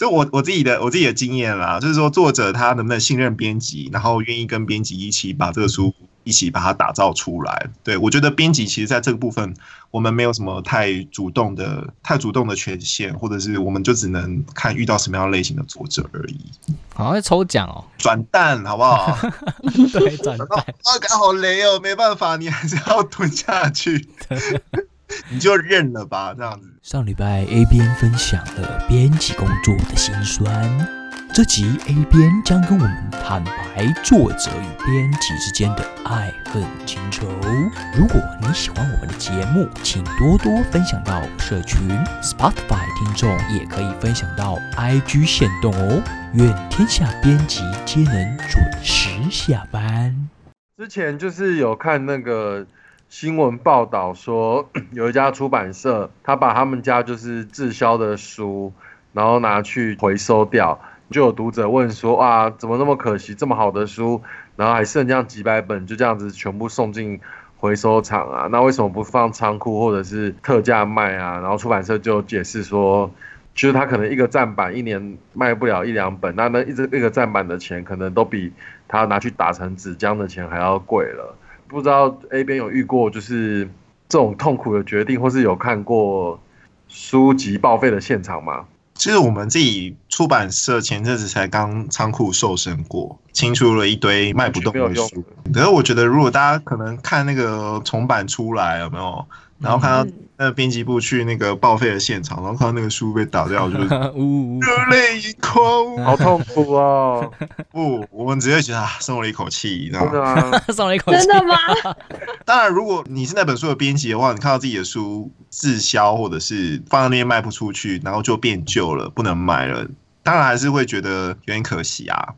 就我我自己的我自己的经验啦，就是说作者他能不能信任编辑，然后愿意跟编辑一起把这个书一起把它打造出来。对我觉得编辑其实在这个部分，我们没有什么太主动的太主动的权限，或者是我们就只能看遇到什么样类型的作者而已。好像抽奖哦，转蛋好不好？对，转蛋啊，刚好雷哦，没办法，你还是要 吞下去。你就认了吧，这样子。上礼拜 A 边分享了编辑工作的辛酸，这集 A 边将跟我们坦白作者与编辑之间的爱恨情仇。如果你喜欢我们的节目，请多多分享到社群，Spotify 听众也可以分享到 IG 线动哦。愿天下编辑皆能准时下班。之前就是有看那个。新闻报道说，有一家出版社，他把他们家就是滞销的书，然后拿去回收掉。就有读者问说：“哇，怎么那么可惜，这么好的书，然后还剩这样几百本，就这样子全部送进回收厂啊？那为什么不放仓库或者是特价卖啊？”然后出版社就解释说，就是他可能一个站版一年卖不了一两本，那那一直一个站版的钱，可能都比他拿去打成纸浆的钱还要贵了。不知道 A 边有遇过就是这种痛苦的决定，或是有看过书籍报废的现场吗？其实我们自己出版社前阵子才刚仓库瘦身过，清出了一堆卖不动的书。可是我觉得，如果大家可能看那个重版出来有没有，然后看到。那编辑部去那个报废的现场，然后看到那个书被打掉，就 是热泪盈眶，好痛苦哦！不，我们直接觉得松了一口气，你知道吗？松了一口气，真的吗？当然，如果你是那本书的编辑的话，你看到自己的书滞销，或者是放在那边卖不出去，然后就变旧了，不能买了，当然还是会觉得有点可惜啊。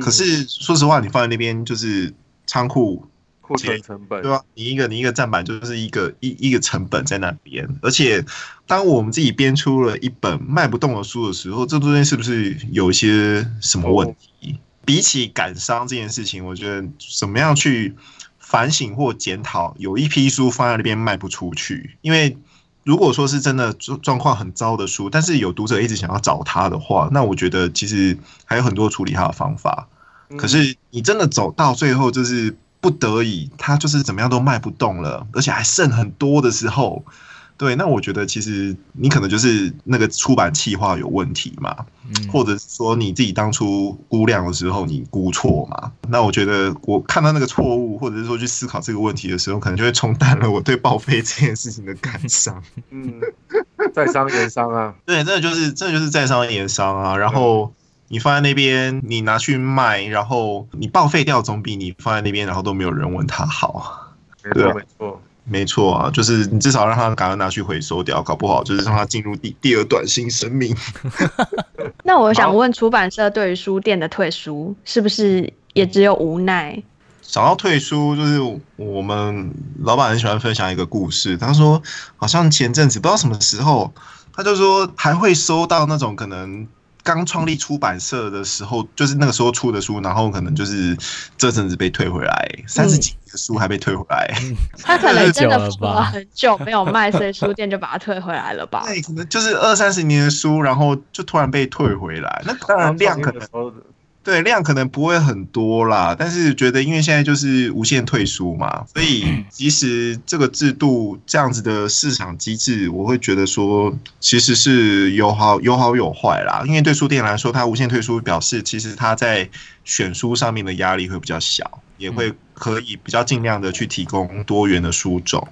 可是说实话，你放在那边就是仓库。库存成本对吧？你一个你一个站板就是一个一一个成本在那边，而且当我们自己编出了一本卖不动的书的时候，这中间是不是有一些什么问题？比起感伤这件事情，我觉得怎么样去反省或检讨？有一批书放在那边卖不出去，因为如果说是真的状状况很糟的书，但是有读者一直想要找他的话，那我觉得其实还有很多处理他的方法。可是你真的走到最后，就是。不得已，他就是怎么样都卖不动了，而且还剩很多的时候，对，那我觉得其实你可能就是那个出版计划有问题嘛，或者说你自己当初估量的时候你估错嘛。那我觉得我看到那个错误，或者是说去思考这个问题的时候，可能就会冲淡了我对报废这件事情的感伤。嗯，在商言商啊，对，真的就是真的就是在商言商啊，然后。你放在那边，你拿去卖，然后你报废掉，总比你放在那边，然后都没有人问它好。没错，没错，没错啊，就是你至少让他赶快拿去回收掉，搞不好就是让他进入第第二段新生命。那我想问，出版社对于书店的退书，是不是也只有无奈？想要退书，就是我们老板很喜欢分享一个故事。他说，好像前阵子不知道什么时候，他就说还会收到那种可能。刚创立出版社的时候，就是那个时候出的书，然后可能就是这阵子被退回来，三十几的书还被退回来。他可能真的放了很久没有卖，所以书店就把它退回来了吧？对，可能就是二三十年的书，然后就突然被退回来。那当然量可能。对量可能不会很多啦，但是觉得因为现在就是无限退书嘛，所以即使这个制度这样子的市场机制，我会觉得说其实是有好有好有坏啦。因为对书店来说，它无限退书表示其实它在选书上面的压力会比较小，也会可以比较尽量的去提供多元的书种。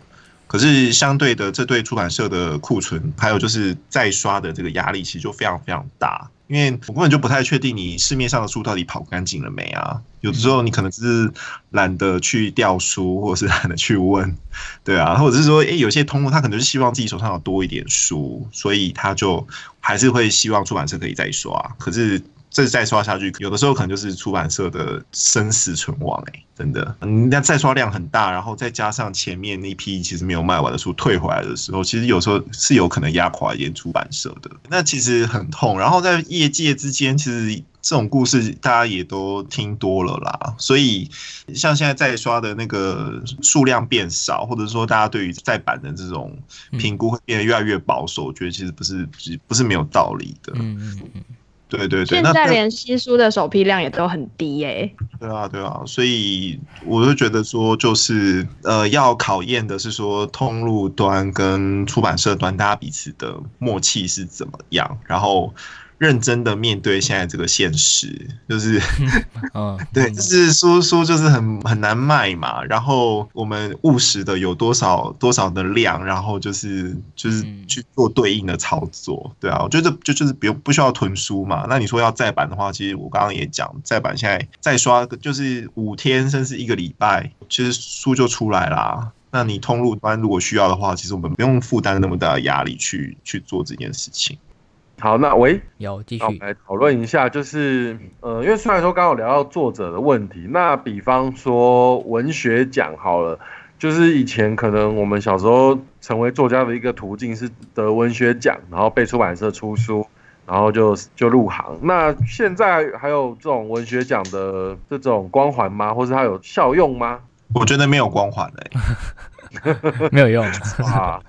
可是相对的，这对出版社的库存还有就是再刷的这个压力，其实就非常非常大。因为我根本就不太确定你市面上的书到底跑干净了没啊？有的时候你可能只是懒得去调书，或者是懒得去问，对啊，或者是说，诶，有些通路他可能是希望自己手上有多一点书，所以他就还是会希望出版社可以再刷。可是。这再刷下去，有的时候可能就是出版社的生死存亡哎，真的。那再刷量很大，然后再加上前面那批其实没有卖完的书退回来的时候，其实有时候是有可能压垮一点出版社的。那其实很痛。然后在业界之间，其实这种故事大家也都听多了啦。所以像现在再刷的那个数量变少，或者说大家对于再版的这种评估会变得越来越保守，我觉得其实不是不是没有道理的。嗯嗯嗯。对对对，现在连新书的首批量也都很低耶。对啊对啊，所以我就觉得说，就是呃，要考验的是说，通路端跟出版社端大家彼此的默契是怎么样，然后。认真的面对现在这个现实，就是，嗯，对，就是书书就是很很难卖嘛。然后我们务实的有多少多少的量，然后就是就是去做对应的操作，对啊，我觉得就就是不用不需要囤书嘛。那你说要再版的话，其实我刚刚也讲，再版现在再刷就是五天甚至一个礼拜，其实书就出来啦。那你通路端如果需要的话，其实我们不用负担那么大的压力去去做这件事情。好，那喂，有继续来讨论一下，就是呃，因为虽然说刚好聊到作者的问题，那比方说文学奖好了，就是以前可能我们小时候成为作家的一个途径是得文学奖，然后被出版社出书，然后就就入行。那现在还有这种文学奖的这种光环吗？或是它有效用吗？我觉得没有光环嘞，没有用啊。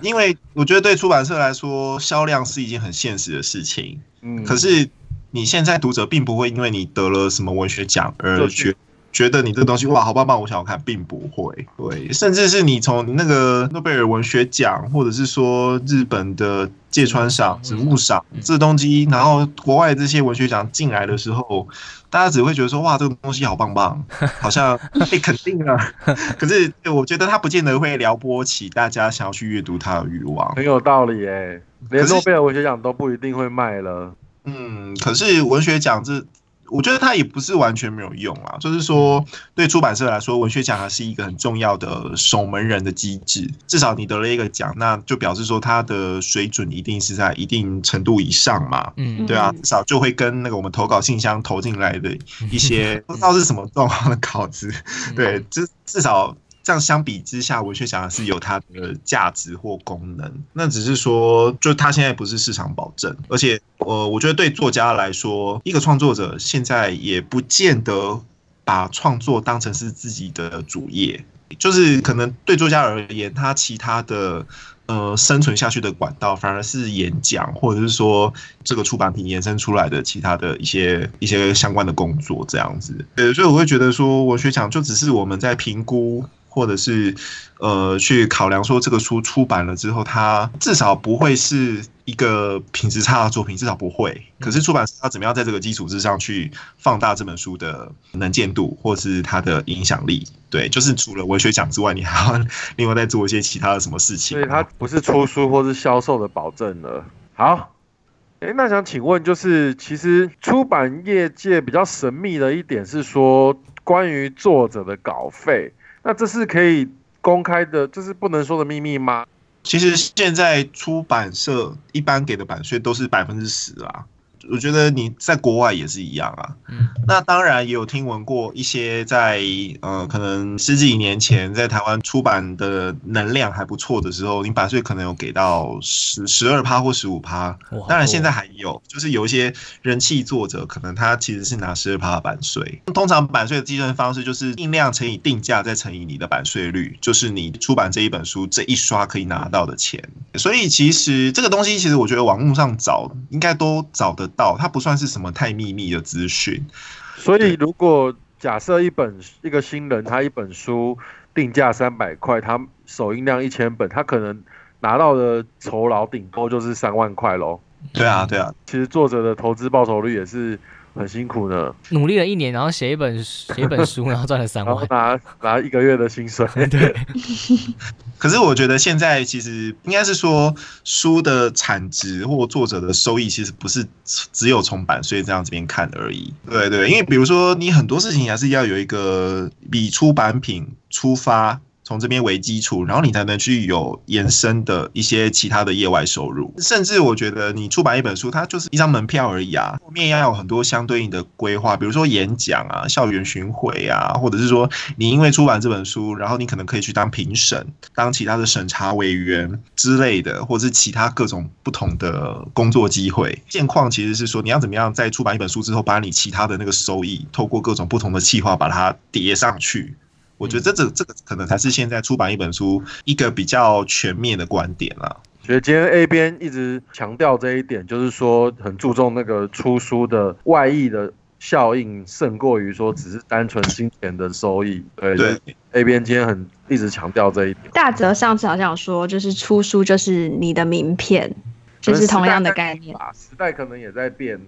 因为我觉得对出版社来说，销量是一件很现实的事情。嗯，可是你现在读者并不会因为你得了什么文学奖而觉觉得你这东西哇好棒棒，我想要看，并不会。对，甚至是你从那个诺贝尔文学奖，或者是说日本的芥川赏、植物赏这东西，然后国外这些文学奖进来的时候。大家只会觉得说哇，这个东西好棒棒，好像被肯定了。可是我觉得它不见得会撩拨起大家想要去阅读它的欲望。很有道理哎，连诺贝尔文学奖都不一定会卖了。嗯，可是文学奖这。我觉得它也不是完全没有用啊，就是说对出版社来说，文学奖还是一个很重要的守门人的机制。至少你得了一个奖，那就表示说它的水准一定是在一定程度以上嘛。嗯，对啊，至少就会跟那个我们投稿信箱投进来的一些 不知道是什么状况的稿子，对，至至少。这样相比之下，文学奖是有它的价值或功能。那只是说，就它现在不是市场保证，而且，呃，我觉得对作家来说，一个创作者现在也不见得把创作当成是自己的主业，就是可能对作家而言，他其他的呃生存下去的管道反而是演讲，或者是说这个出版品延伸出来的其他的一些一些相关的工作这样子。呃，所以我会觉得说，文学奖就只是我们在评估。或者是，呃，去考量说这个书出版了之后，它至少不会是一个品质差的作品，至少不会。可是出版社要怎么样在这个基础之上去放大这本书的能见度，或是它的影响力？对，就是除了文学奖之外，你还要 另外再做一些其他的什么事情。所以它不是出书或是销售的保证了。好，哎，那想请问，就是其实出版业界比较神秘的一点是说，关于作者的稿费。那这是可以公开的，这是不能说的秘密吗？其实现在出版社一般给的版税都是百分之十啊。我觉得你在国外也是一样啊。嗯，那当然也有听闻过一些在呃，可能十几年前在台湾出版的能量还不错的时候，你版税可能有给到十十二趴或十五趴。当然现在还有，就是有一些人气作者，可能他其实是拿十二趴的版税。通常版税的计算方式就是定量乘以定价，再乘以你的版税率，就是你出版这一本书这一刷可以拿到的钱。所以其实这个东西，其实我觉得网络上找应该都找得。到它不算是什么太秘密的资讯，所以如果假设一本一个新人他一本书定价三百块，他首印量一千本，他可能拿到的酬劳顶多就是三万块喽。对啊，对啊，其实作者的投资报酬率也是很辛苦的，努力了一年，然后写一本写一本书，然后赚了三万，拿拿一个月的薪水。对。可是我觉得现在其实应该是说书的产值或作者的收益，其实不是只有从版税这样这边看而已。对对，因为比如说你很多事情还是要有一个比出版品出发。从这边为基础，然后你才能去有延伸的一些其他的业外收入。甚至我觉得你出版一本书，它就是一张门票而已啊，后面要有很多相对应的规划，比如说演讲啊、校园巡回啊，或者是说你因为出版这本书，然后你可能可以去当评审、当其他的审查委员之类的，或者是其他各种不同的工作机会。现况其实是说，你要怎么样在出版一本书之后，把你其他的那个收益，透过各种不同的计划把它叠上去。我觉得这这这个可能才是现在出版一本书一个比较全面的观点啦。所以今天 A 边一直强调这一点，就是说很注重那个出书的外溢的效应，胜过于说只是单纯金钱的收益。对对，A 边今天很一直强调这一点。大泽上次好像有说，就是出书就是你的名片，就是同样的概念。时代可能也在变。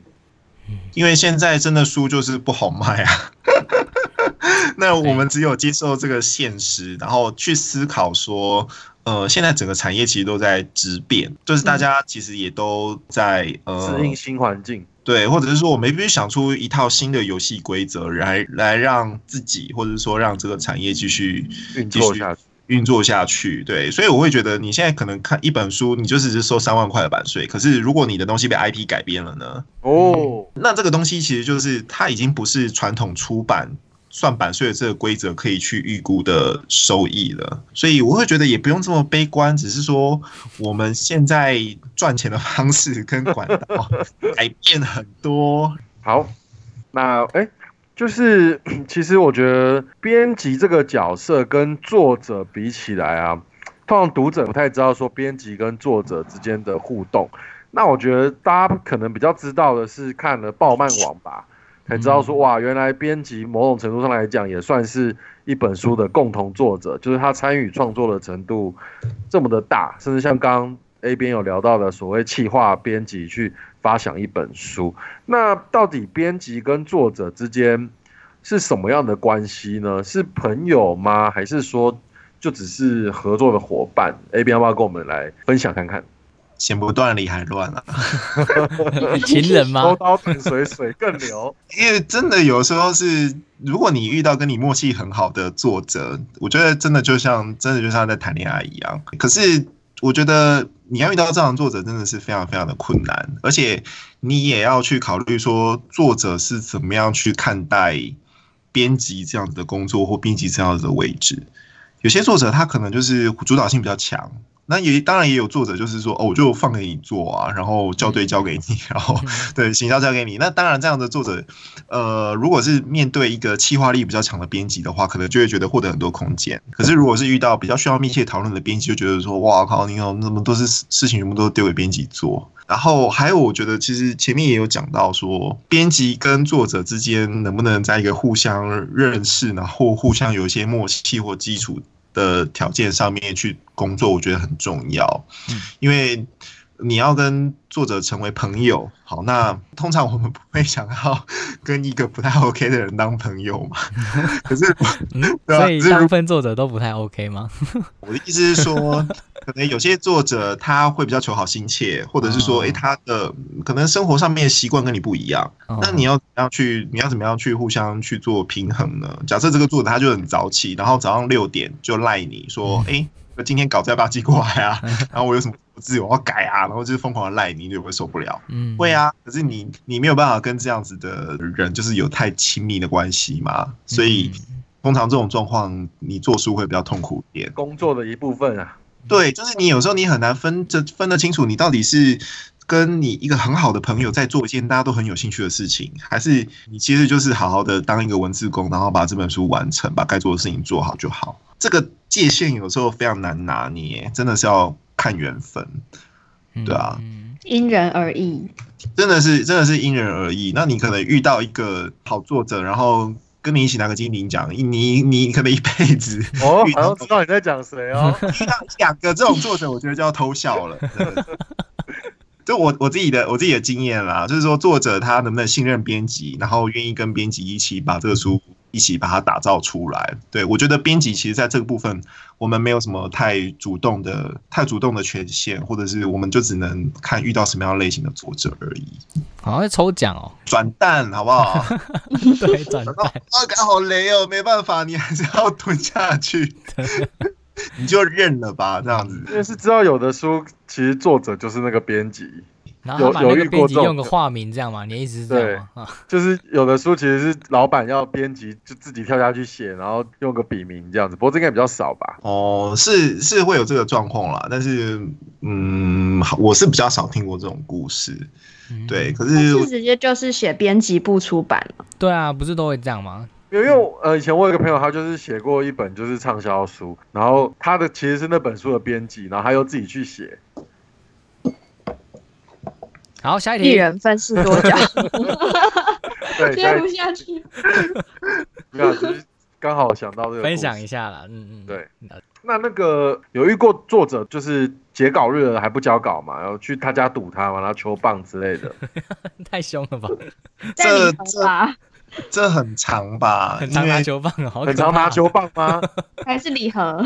因为现在真的书就是不好卖啊，那我们只有接受这个现实，然后去思考说，呃，现在整个产业其实都在质变，就是大家其实也都在呃适应新环境，对，或者是说我们必须想出一套新的游戏规则来来让自己，或者说让这个产业继续运作下去。运作下去，对，所以我会觉得你现在可能看一本书，你就只是收三万块的版税。可是如果你的东西被 IP 改编了呢？哦，那这个东西其实就是它已经不是传统出版算版税的这个规则可以去预估的收益了。所以我会觉得也不用这么悲观，只是说我们现在赚钱的方式跟管道改变很多。好，那哎。就是，其实我觉得编辑这个角色跟作者比起来啊，通常读者不太知道说编辑跟作者之间的互动。那我觉得大家可能比较知道的是看了爆漫网吧，才知道说哇，原来编辑某种程度上来讲也算是一本书的共同作者，就是他参与创作的程度这么的大，甚至像刚 A 边有聊到的所谓企划编辑去。发想一本书，那到底编辑跟作者之间是什么样的关系呢？是朋友吗？还是说就只是合作的伙伴？A 边要不要跟我们来分享看看？剪不断理还乱啊！情人吗？刀刀断水水 更流。因为真的有时候是，如果你遇到跟你默契很好的作者，我觉得真的就像真的就像在谈恋爱一样。可是。我觉得你要遇到这样的作者真的是非常非常的困难，而且你也要去考虑说作者是怎么样去看待编辑这样子的工作或编辑这样子的位置。有些作者他可能就是主导性比较强。那也当然也有作者，就是说哦，我就放给你做啊，然后校对交给你，然后 对行销交给你。那当然这样的作者，呃，如果是面对一个企划力比较强的编辑的话，可能就会觉得获得很多空间。可是如果是遇到比较需要密切讨论的编辑，就觉得说哇靠，你有那么多事事情全部都丢给编辑做。然后还有，我觉得其实前面也有讲到说，编辑跟作者之间能不能在一个互相认识，然后互相有一些默契或基础。的条件上面去工作，我觉得很重要，因为你要跟作者成为朋友。好，那通常我们不会想要跟一个不太 OK 的人当朋友嘛？可是，所以大部分作者都不太 OK 吗？我的意思是说。可能有些作者他会比较求好心切，或者是说，哎，他的可能生活上面习惯跟你不一样，那你要怎样去，你要怎么样去互相去做平衡呢？假设这个作者他就很早起，然后早上六点就赖你说，哎，今天稿子要不要寄过来啊？然后我有什么字我要改啊？然后就是疯狂的赖你，你会不会受不了？嗯，会啊。可是你你没有办法跟这样子的人就是有太亲密的关系嘛，所以通常这种状况你做书会比较痛苦一点，工作的一部分啊。对，就是你有时候你很难分这分得清楚，你到底是跟你一个很好的朋友在做一件大家都很有兴趣的事情，还是你其实就是好好的当一个文字工，然后把这本书完成，把该做的事情做好就好。这个界限有时候非常难拿捏，真的是要看缘分，对啊，因人而异，真的是真的是因人而异。那你可能遇到一个好作者，然后。跟你一起拿个金鼎奖，你你可能一辈子哦，好像知道你在讲谁哦。遇到两个这种作者，我觉得就要偷笑了。就我我自己的我自己的经验啦，就是说作者他能不能信任编辑，然后愿意跟编辑一起把这个书。一起把它打造出来。对我觉得编辑其实在这个部分，我们没有什么太主动的、太主动的权限，或者是我们就只能看遇到什么样类型的作者而已。好像抽奖哦，转蛋好不好？对，转蛋。啊，刚好雷哦，没办法，你还是要吞下去，你就认了吧，这样子。因为是知道有的书其实作者就是那个编辑。然后把那个编辑用个化名，这样吗？你的意思是这样吗？就是有的书其实是老板要编辑就自己跳下去写，然后用个笔名这样子。不过这应该比较少吧？哦，是是会有这个状况啦，但是嗯，我是比较少听过这种故事。对，可是是直接就是写编辑部出版了。对啊，不是都会这样吗？因为呃，以前我有个朋友，他就是写过一本就是畅销书，然后他的其实是那本书的编辑，然后他又自己去写。然后下一一，人分饰多角，对，接不下去。没有，只是刚好想到这个分享一下。下啦，嗯嗯，对那那个有遇过作者就是截稿日了还不交稿嘛，然后去他家堵他嘛，然后求棒之类的。太凶了吧，在里头吧，这很长吧？很常拿球棒哦，好可很常怕拿球棒吗？还是礼盒？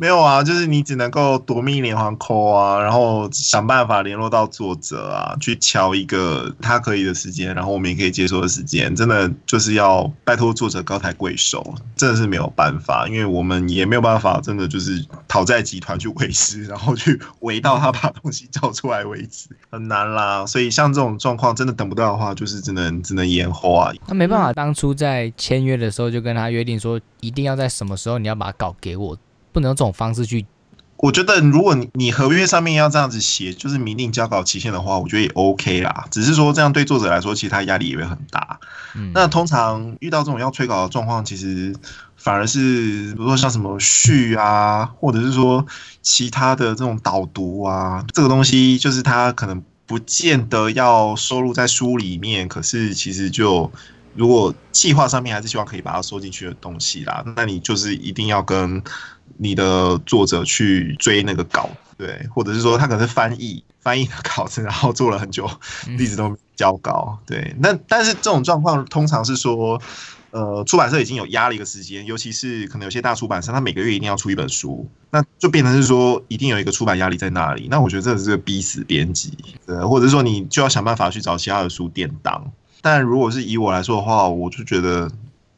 没有啊，就是你只能够夺命连环扣啊，然后想办法联络到作者啊，去敲一个他可以的时间，然后我们也可以接受的时间。真的就是要拜托作者高抬贵手，真的是没有办法，因为我们也没有办法，真的就是讨债集团去围师，然后去围到他把东西交出来为止，很难啦。所以像这种状况，真的等不到的话，就是只能只能延后啊。那没办法，当初在签约的时候就跟他约定说，一定要在什么时候你要把稿给我，不能用这种方式去。我觉得，如果你你合约上面要这样子写，就是明定交稿期限的话，我觉得也 OK 啦。只是说这样对作者来说，其实他压力也会很大。嗯，那通常遇到这种要催稿的状况，其实反而是比如说像什么序啊，或者是说其他的这种导读啊，这个东西就是他可能不见得要收录在书里面，可是其实就如果计划上面还是希望可以把它收进去的东西啦，那你就是一定要跟你的作者去追那个稿，对，或者是说他可能是翻译翻译的稿子，然后做了很久，一直都交稿，对。那但是这种状况通常是说，呃，出版社已经有压了一个时间，尤其是可能有些大出版社，他每个月一定要出一本书，那就变成是说一定有一个出版压力在那里。那我觉得这是个逼死编辑，对，或者是说你就要想办法去找其他的书店当。但如果是以我来说的话，我就觉得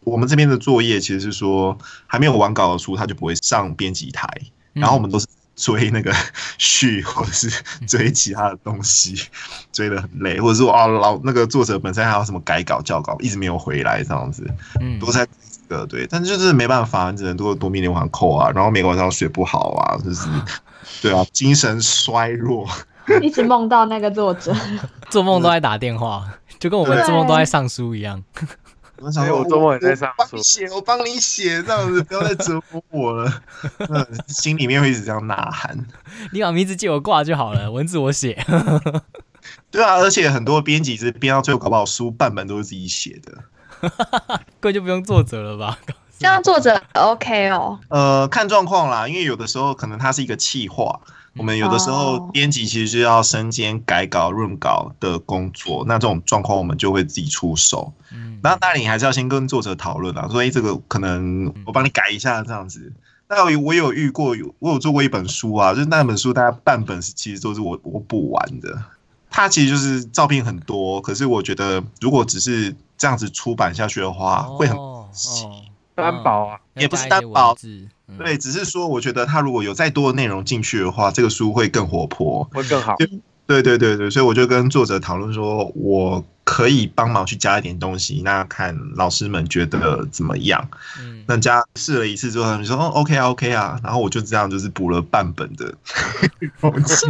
我们这边的作业其实是说还没有完稿的书，它就不会上编辑台，然后我们都是追那个 序或者是追其他的东西，追的很累，或者说啊老那个作者本身还有什么改稿校稿一直没有回来这样子，嗯都在这个对，但是就是没办法，你只能多多命连环扣啊，然后每个晚上睡不好啊，就是 对啊，精神衰弱。一直梦到那个作者，做梦都在打电话，就跟我们对做梦都在上书一样。我想说，哎我周末也在上书我帮你写，我帮你写，这样子不要再折磨我了。嗯，心里面会一直这样呐喊。你把名字借我挂就好了，文字我写。对啊，而且很多编辑是编到最后，搞不好书半本都是自己写的。根本就不用作者了吧？这样作者 OK 哦。呃，看状况啦，因为有的时候可能它是一个企划，我们有的时候哦编辑其实就要身兼改稿、润稿的工作，那这种状况我们就会自己出手。嗯，那当然你还是要先跟作者讨论啊，所以、这个可能我帮你改一下这样子。那我我有遇过，有我有做过一本书啊，就是那本书大概半本是其实都是我我补完的。它其实就是照片很多，可是我觉得如果只是这样子出版下去的话，会很哦哦担保啊，也不是担保，嗯对，只是说我觉得他如果有再多的内容进去的话，这个书会更活泼。会更好。对对对对，所以我就跟作者讨论说，我可以帮忙去加一点东西，那看老师们觉得怎么样。嗯那加试了一次之后，他们说哦 OK 啊 OK 啊，然后我就这样就是补了半本的东西。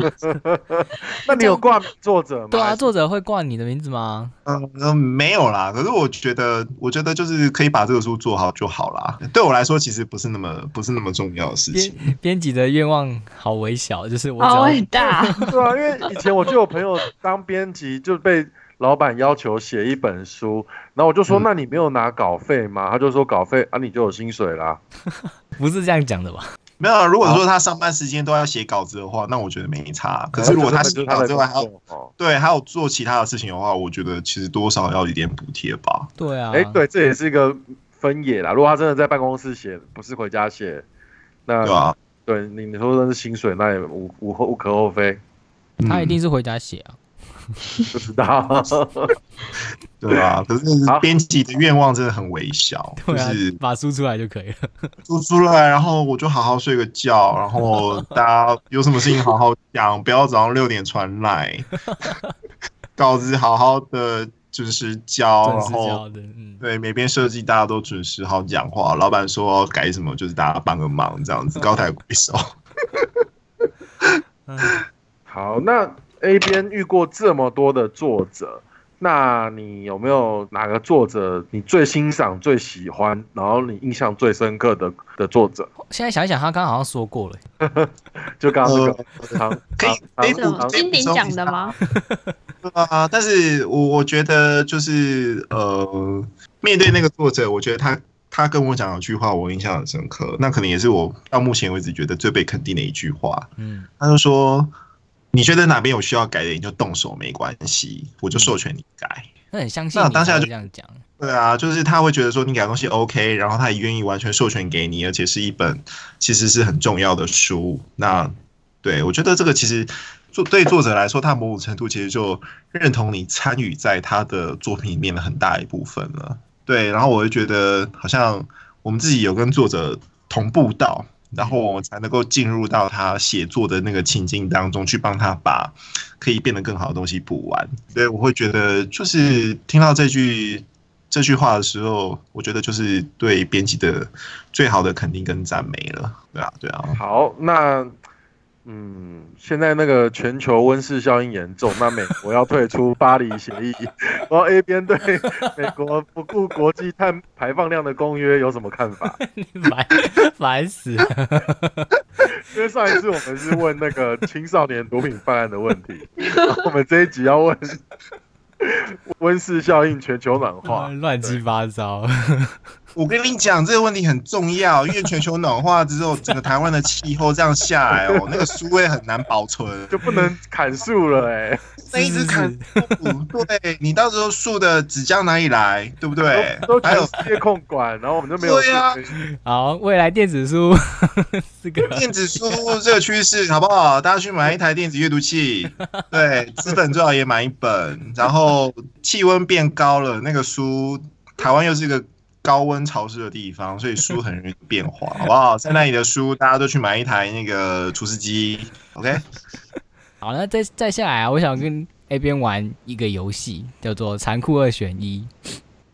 那你有挂作者吗？对啊，作者会挂你的名字吗？嗯，嗯没有啦。可是我觉得，我觉得就是可以把这个书做好就好啦。对我来说，其实不是那么不是那么重要的事情。编编辑的愿望好微小，就是我好伟大，对啊，因为以前我就有朋友当编辑，就被老板要求写一本书，然后我就说：“嗯那你没有拿稿费吗？”他就说：“稿费啊，你就有薪水啦。不是这样讲的吧？没有啊，如果说他上班时间都要写稿子的话，那我觉得没差。”可是如果他写就是他的稿之外还有哦，对还有做其他的事情的话，我觉得其实多少要一点补贴吧。对啊，哎，对，这也是一个分野啦。如果他真的在办公室写，不是回家写，那对啊？对你你说那是薪水，那也无无无可厚非，他一嗯定是回家写啊。不知道。对啊，可是编辑的愿望真的很微小，就是，把书出来就可以了。做出来，然后我就好好睡个觉，然后 大家有什么事情好好讲，不要早上六点传来，稿子好好的准时交，然后对每边设计大家都准时好讲话，老板说改什么就是大家帮个忙这样子，高抬贵手。嗯好，那 A 边遇过这么多的作者，那你有没有哪个作者你最欣赏、最喜欢，然后你印象最深刻的的作者？现在想一想，他刚刚好像说过了，就刚刚那个长可以可以金鼎讲的吗？啊，但是我我觉得就是呃，面对那个作者，我觉得他他跟我讲一句话，我印象很深刻。那可能也是我到目前为止觉得最被肯定的一句话。嗯，他就说。你觉得哪边有需要改的，你就动手，没关系，我就授权你改。那很相信，那当下就这样讲。对啊，就是他会觉得说你改东西 OK，然后他也愿意完全授权给你，而且是一本其实是很重要的书。那对我觉得这个其实作对作者来说，他某种程度其实就认同你参与在他的作品里面的很大一部分了。对，然后我就觉得好像我们自己有跟作者同步到。然后我们才能够进入到他写作的那个情境当中去，帮他把可以变得更好的东西补完。所以我会觉得，就是听到这句这句话的时候，我觉得就是对编辑的最好的肯定跟赞美了。对啊，对啊。好，那。嗯，现在那个全球温室效应严重，那美国要退出巴黎协议，然后 A 边对美国不顾国际碳排放量的公约有什么看法？烦烦死了！因为上一次我们是问那个青少年毒品犯案的问题，我们这一集要问温室效应、全球暖化，乱七八糟。我跟你讲，这个问题很重要，因为全球暖化之后，整个台湾的气候这样下来哦，那个树会很难保存，就不能砍树了哎。那一直砍树，对你到时候树的纸浆哪里来，对不对？都还有夜控管，然后我们就没有。对啊。好，未来电子书 这个电子书这个趋势好不好？大家去买一台电子阅读器，对，资本最好也买一本。然后气温变高了，那个书，台湾又是一个。高温潮湿的地方，所以书很容易变化，好不好？在那里的书，大家都去买一台那个除湿机，OK？好，那再再下来啊，我想跟 A 边玩一个游戏，叫做残酷二选一。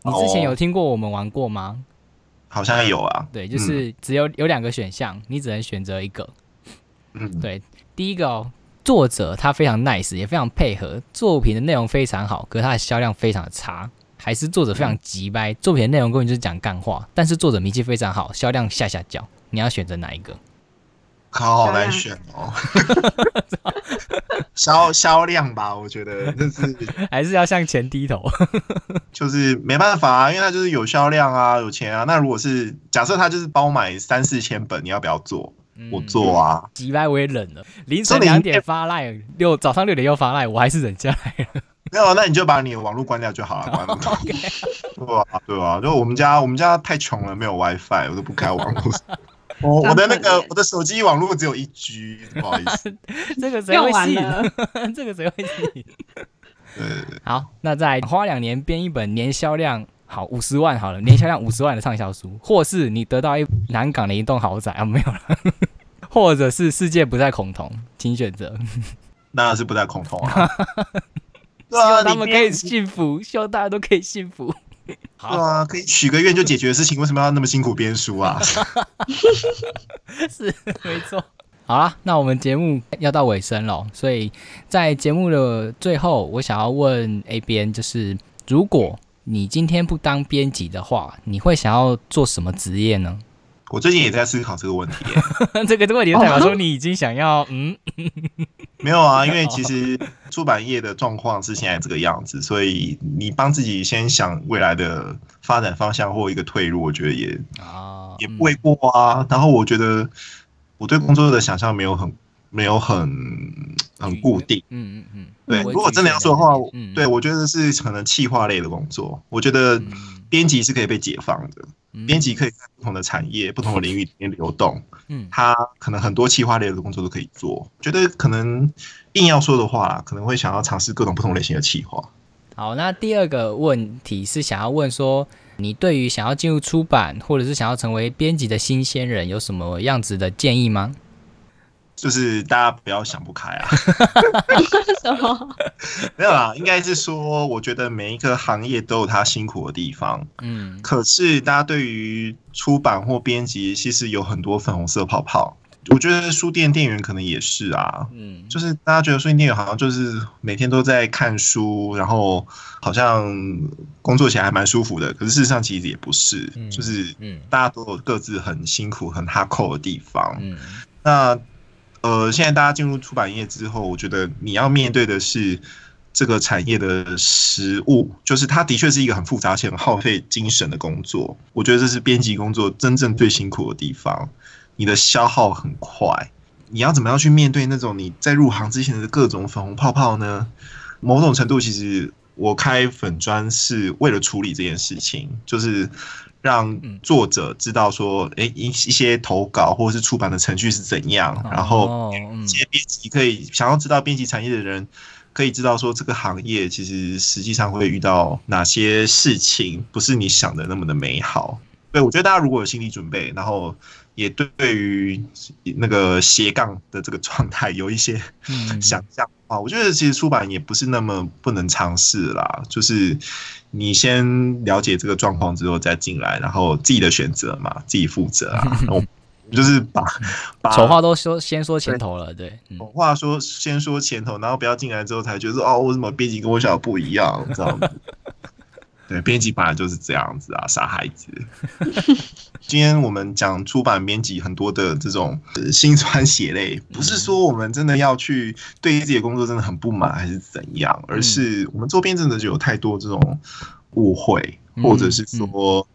你之前有听过我们玩过吗？好像有啊。对，就是只有有两个选项，你只能选择一个。嗯，对，第一个哦，作者他非常 nice，也非常配合，作品的内容非常好，可是他的销量非常的差。还是作者非常急掰，作品的内容根本就是讲干话，但是作者名气非常好，销量下下脚，你要选择哪一个？好好难选哦，销销量吧，我觉得就是 还是要向前低头，就是没办法啊，因为他就是有销量啊，有钱啊。那如果是假设他就是包买三四千本，你要不要做？我做啊，急掰我也忍了，凌晨两点发赖，六早上六点又发赖，我还是忍下来了。没有，那你就把你的网络关掉就好了。关掉，对啊，对啊，就我们家，我们家太穷了，没有 WiFi，我都不开网络。我我的那个我的手机网络只有一 G，不好意思。这个谁会信？这个谁会信？对。好，那再花两年编一本年销量好五十万好了，年销量五十万的畅销书，或是你得到一南港的一栋豪宅啊，没有了，或者是世界不再恐同，请选择。那是不再恐同啊。希望他们可以幸福，希望大家都可以幸福。好啊，可以许个愿就解决的事情，为什么要那么辛苦编书啊？是没错。好啦，那我们节目要到尾声了，所以在节目的最后，我想要问 A 编，就是如果你今天不当编辑的话，你会想要做什么职业呢？我最近也在思考这个问题。这个问题代表说你已经想要嗯。没有啊，因为其实出版业的状况是现在这个样子，所以你帮自己先想未来的发展方向或一个退路，我觉得也啊也不为过啊。然后我觉得我对工作的想象没有很没有很很固定，嗯嗯嗯，对。如果真的要说的话，对我觉得是可能企划类的工作，我觉得编辑是可以被解放的。编辑可以在不同的产业、不同的领域里面流动，嗯，他可能很多企划类的工作都可以做。觉得可能硬要说的话，可能会想要尝试各种不同类型的企划。好，那第二个问题是想要问说，你对于想要进入出版或者是想要成为编辑的新鲜人，有什么样子的建议吗？就是大家不要想不开啊！什么？没有啦，应该是说，我觉得每一个行业都有它辛苦的地方。嗯，可是大家对于出版或编辑，其实有很多粉红色泡泡。我觉得书店店员可能也是啊，嗯，就是大家觉得书店店员好像就是每天都在看书，然后好像工作起来还蛮舒服的。可是事实上其实也不是，就是嗯，大家都有各自很辛苦、很哈扣的地方。嗯，那呃，现在大家进入出版业之后，我觉得你要面对的是这个产业的实物，就是它的确是一个很复杂且很耗费精神的工作。我觉得这是编辑工作真正最辛苦的地方。你的消耗很快，你要怎么样去面对那种你在入行之前的各种粉红泡泡呢？某种程度，其实我开粉砖是为了处理这件事情，就是让作者知道说，哎，一一些投稿或者是出版的程序是怎样，然后一些编辑可以想要知道编辑产业的人可以知道说，这个行业其实实际上会遇到哪些事情，不是你想的那么的美好。对我觉得大家如果有心理准备，然后。也对于那个斜杠的这个状态有一些想象啊，我觉得其实出版也不是那么不能尝试啦，就是你先了解这个状况之后再进来，然后自己的选择嘛，自己负责啊。我就是把把丑话都说先说前头了，对，丑话说先说前头，然后不要进来之后才觉得哦，为什么编辑跟我想的不一样，这样子。对，编辑本来就是这样子啊，傻孩子。今天我们讲出版编辑很多的这种心酸血泪，不是说我们真的要去对自己的工作真的很不满还是怎样，而是我们周边真的就有太多这种误会，或者是说，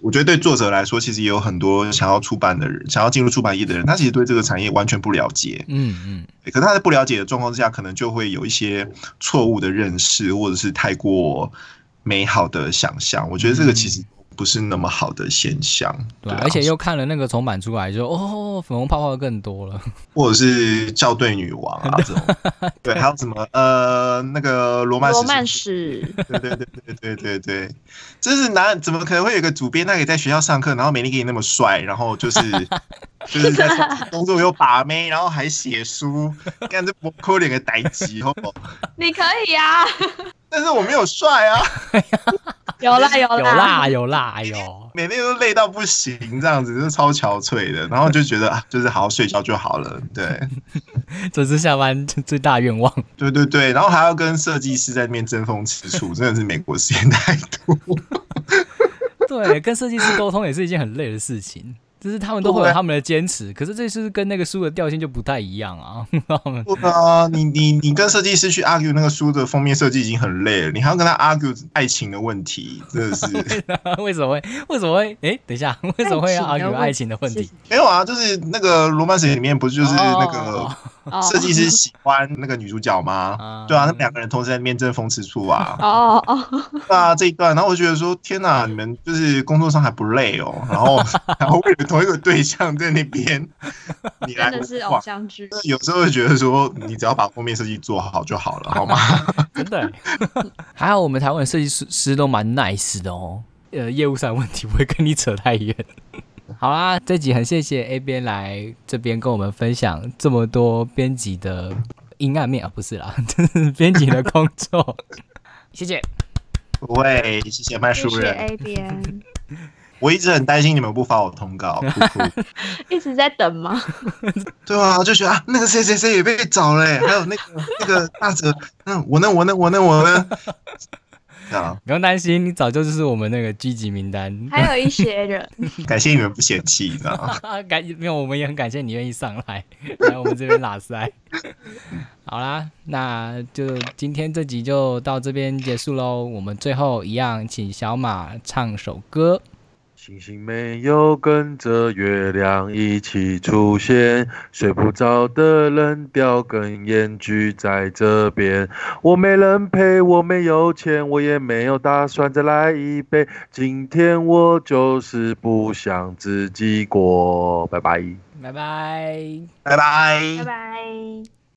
我觉得对作者来说，其实也有很多想要出版的人，想要进入出版业的人，他其实对这个产业完全不了解。嗯嗯，可他在不了解的状况之下，可能就会有一些错误的认识，或者是太过。美好的想象，我觉得这个其实不是那么好的现象。对，而且又看了那个重版出来，就哦，粉红泡泡更多了，或者是校对女王啊 这种。对，还有什么呃，那个罗曼罗曼史。对对对对对对对，真是男，怎么可能会有个主编，他可以在学校上课，然后美丽给你那么帅，然后就是就是在工作又把妹，然后还写书，干这不扣脸的代级哦。你可以呀。但是我没有帅啊，有 啦有啦。有啦有啦，哎呦，每天都累到不行，这样子是超憔悴的，然后就觉得啊，就是好好睡觉就好了，对，这是下班最大愿望，对对对，然后还要跟设计师在那边争风吃醋，真的是美国时间太多，对，跟设计师沟通也是一件很累的事情。就是他们都会有他们的坚持，可是这是跟那个书的调性就不太一样啊。不啊，你你你跟设计师去 argue 那个书的封面设计已经很累了，你还要跟他 argue 爱情的问题，真的是。为什么会？为什么会？哎，等一下，为什么会要 argue 爱情的问题？没有啊，就是那个罗曼史里面不就是那个。设计师喜欢那个女主角吗？对啊，那两个人同时在面争风吃醋啊。哦哦，对啊，这一段，然后我觉得说，天哪，你们就是工作上还不累哦，然后然后为了同一个对象在那边，你真的是偶像剧。有时候会觉得说，你只要把封面设计做好就好了，好吗？真的，还好我们台湾的设计师师都蛮 nice 的哦。呃，业务上问题不会跟你扯太远。好啦，这集很谢谢 A 边来这边跟我们分享这么多编辑的阴暗面啊，不是啦，编辑的工作，谢谢。不会，谢谢麦书人。A 边，我一直很担心你们不发我通告，一直在等吗？对啊，就觉得啊，那个谁谁谁也被找了，还有那个 那个大哲，嗯，我呢，我呢，我呢，我呢。不用担心，你早就就是我们那个积极名单。还有一些人，感谢你们不嫌弃，你知道吗？感没有，我们也很感谢你愿意上来来我们这边拉塞。好啦，那就今天这集就到这边结束喽。我们最后一样，请小马唱首歌。星星没有跟着月亮一起出现，睡不着的人叼根烟聚在这边。我没人陪，我没有钱，我也没有打算再来一杯。今天我就是不想自己过。拜拜，拜拜，拜拜，拜拜。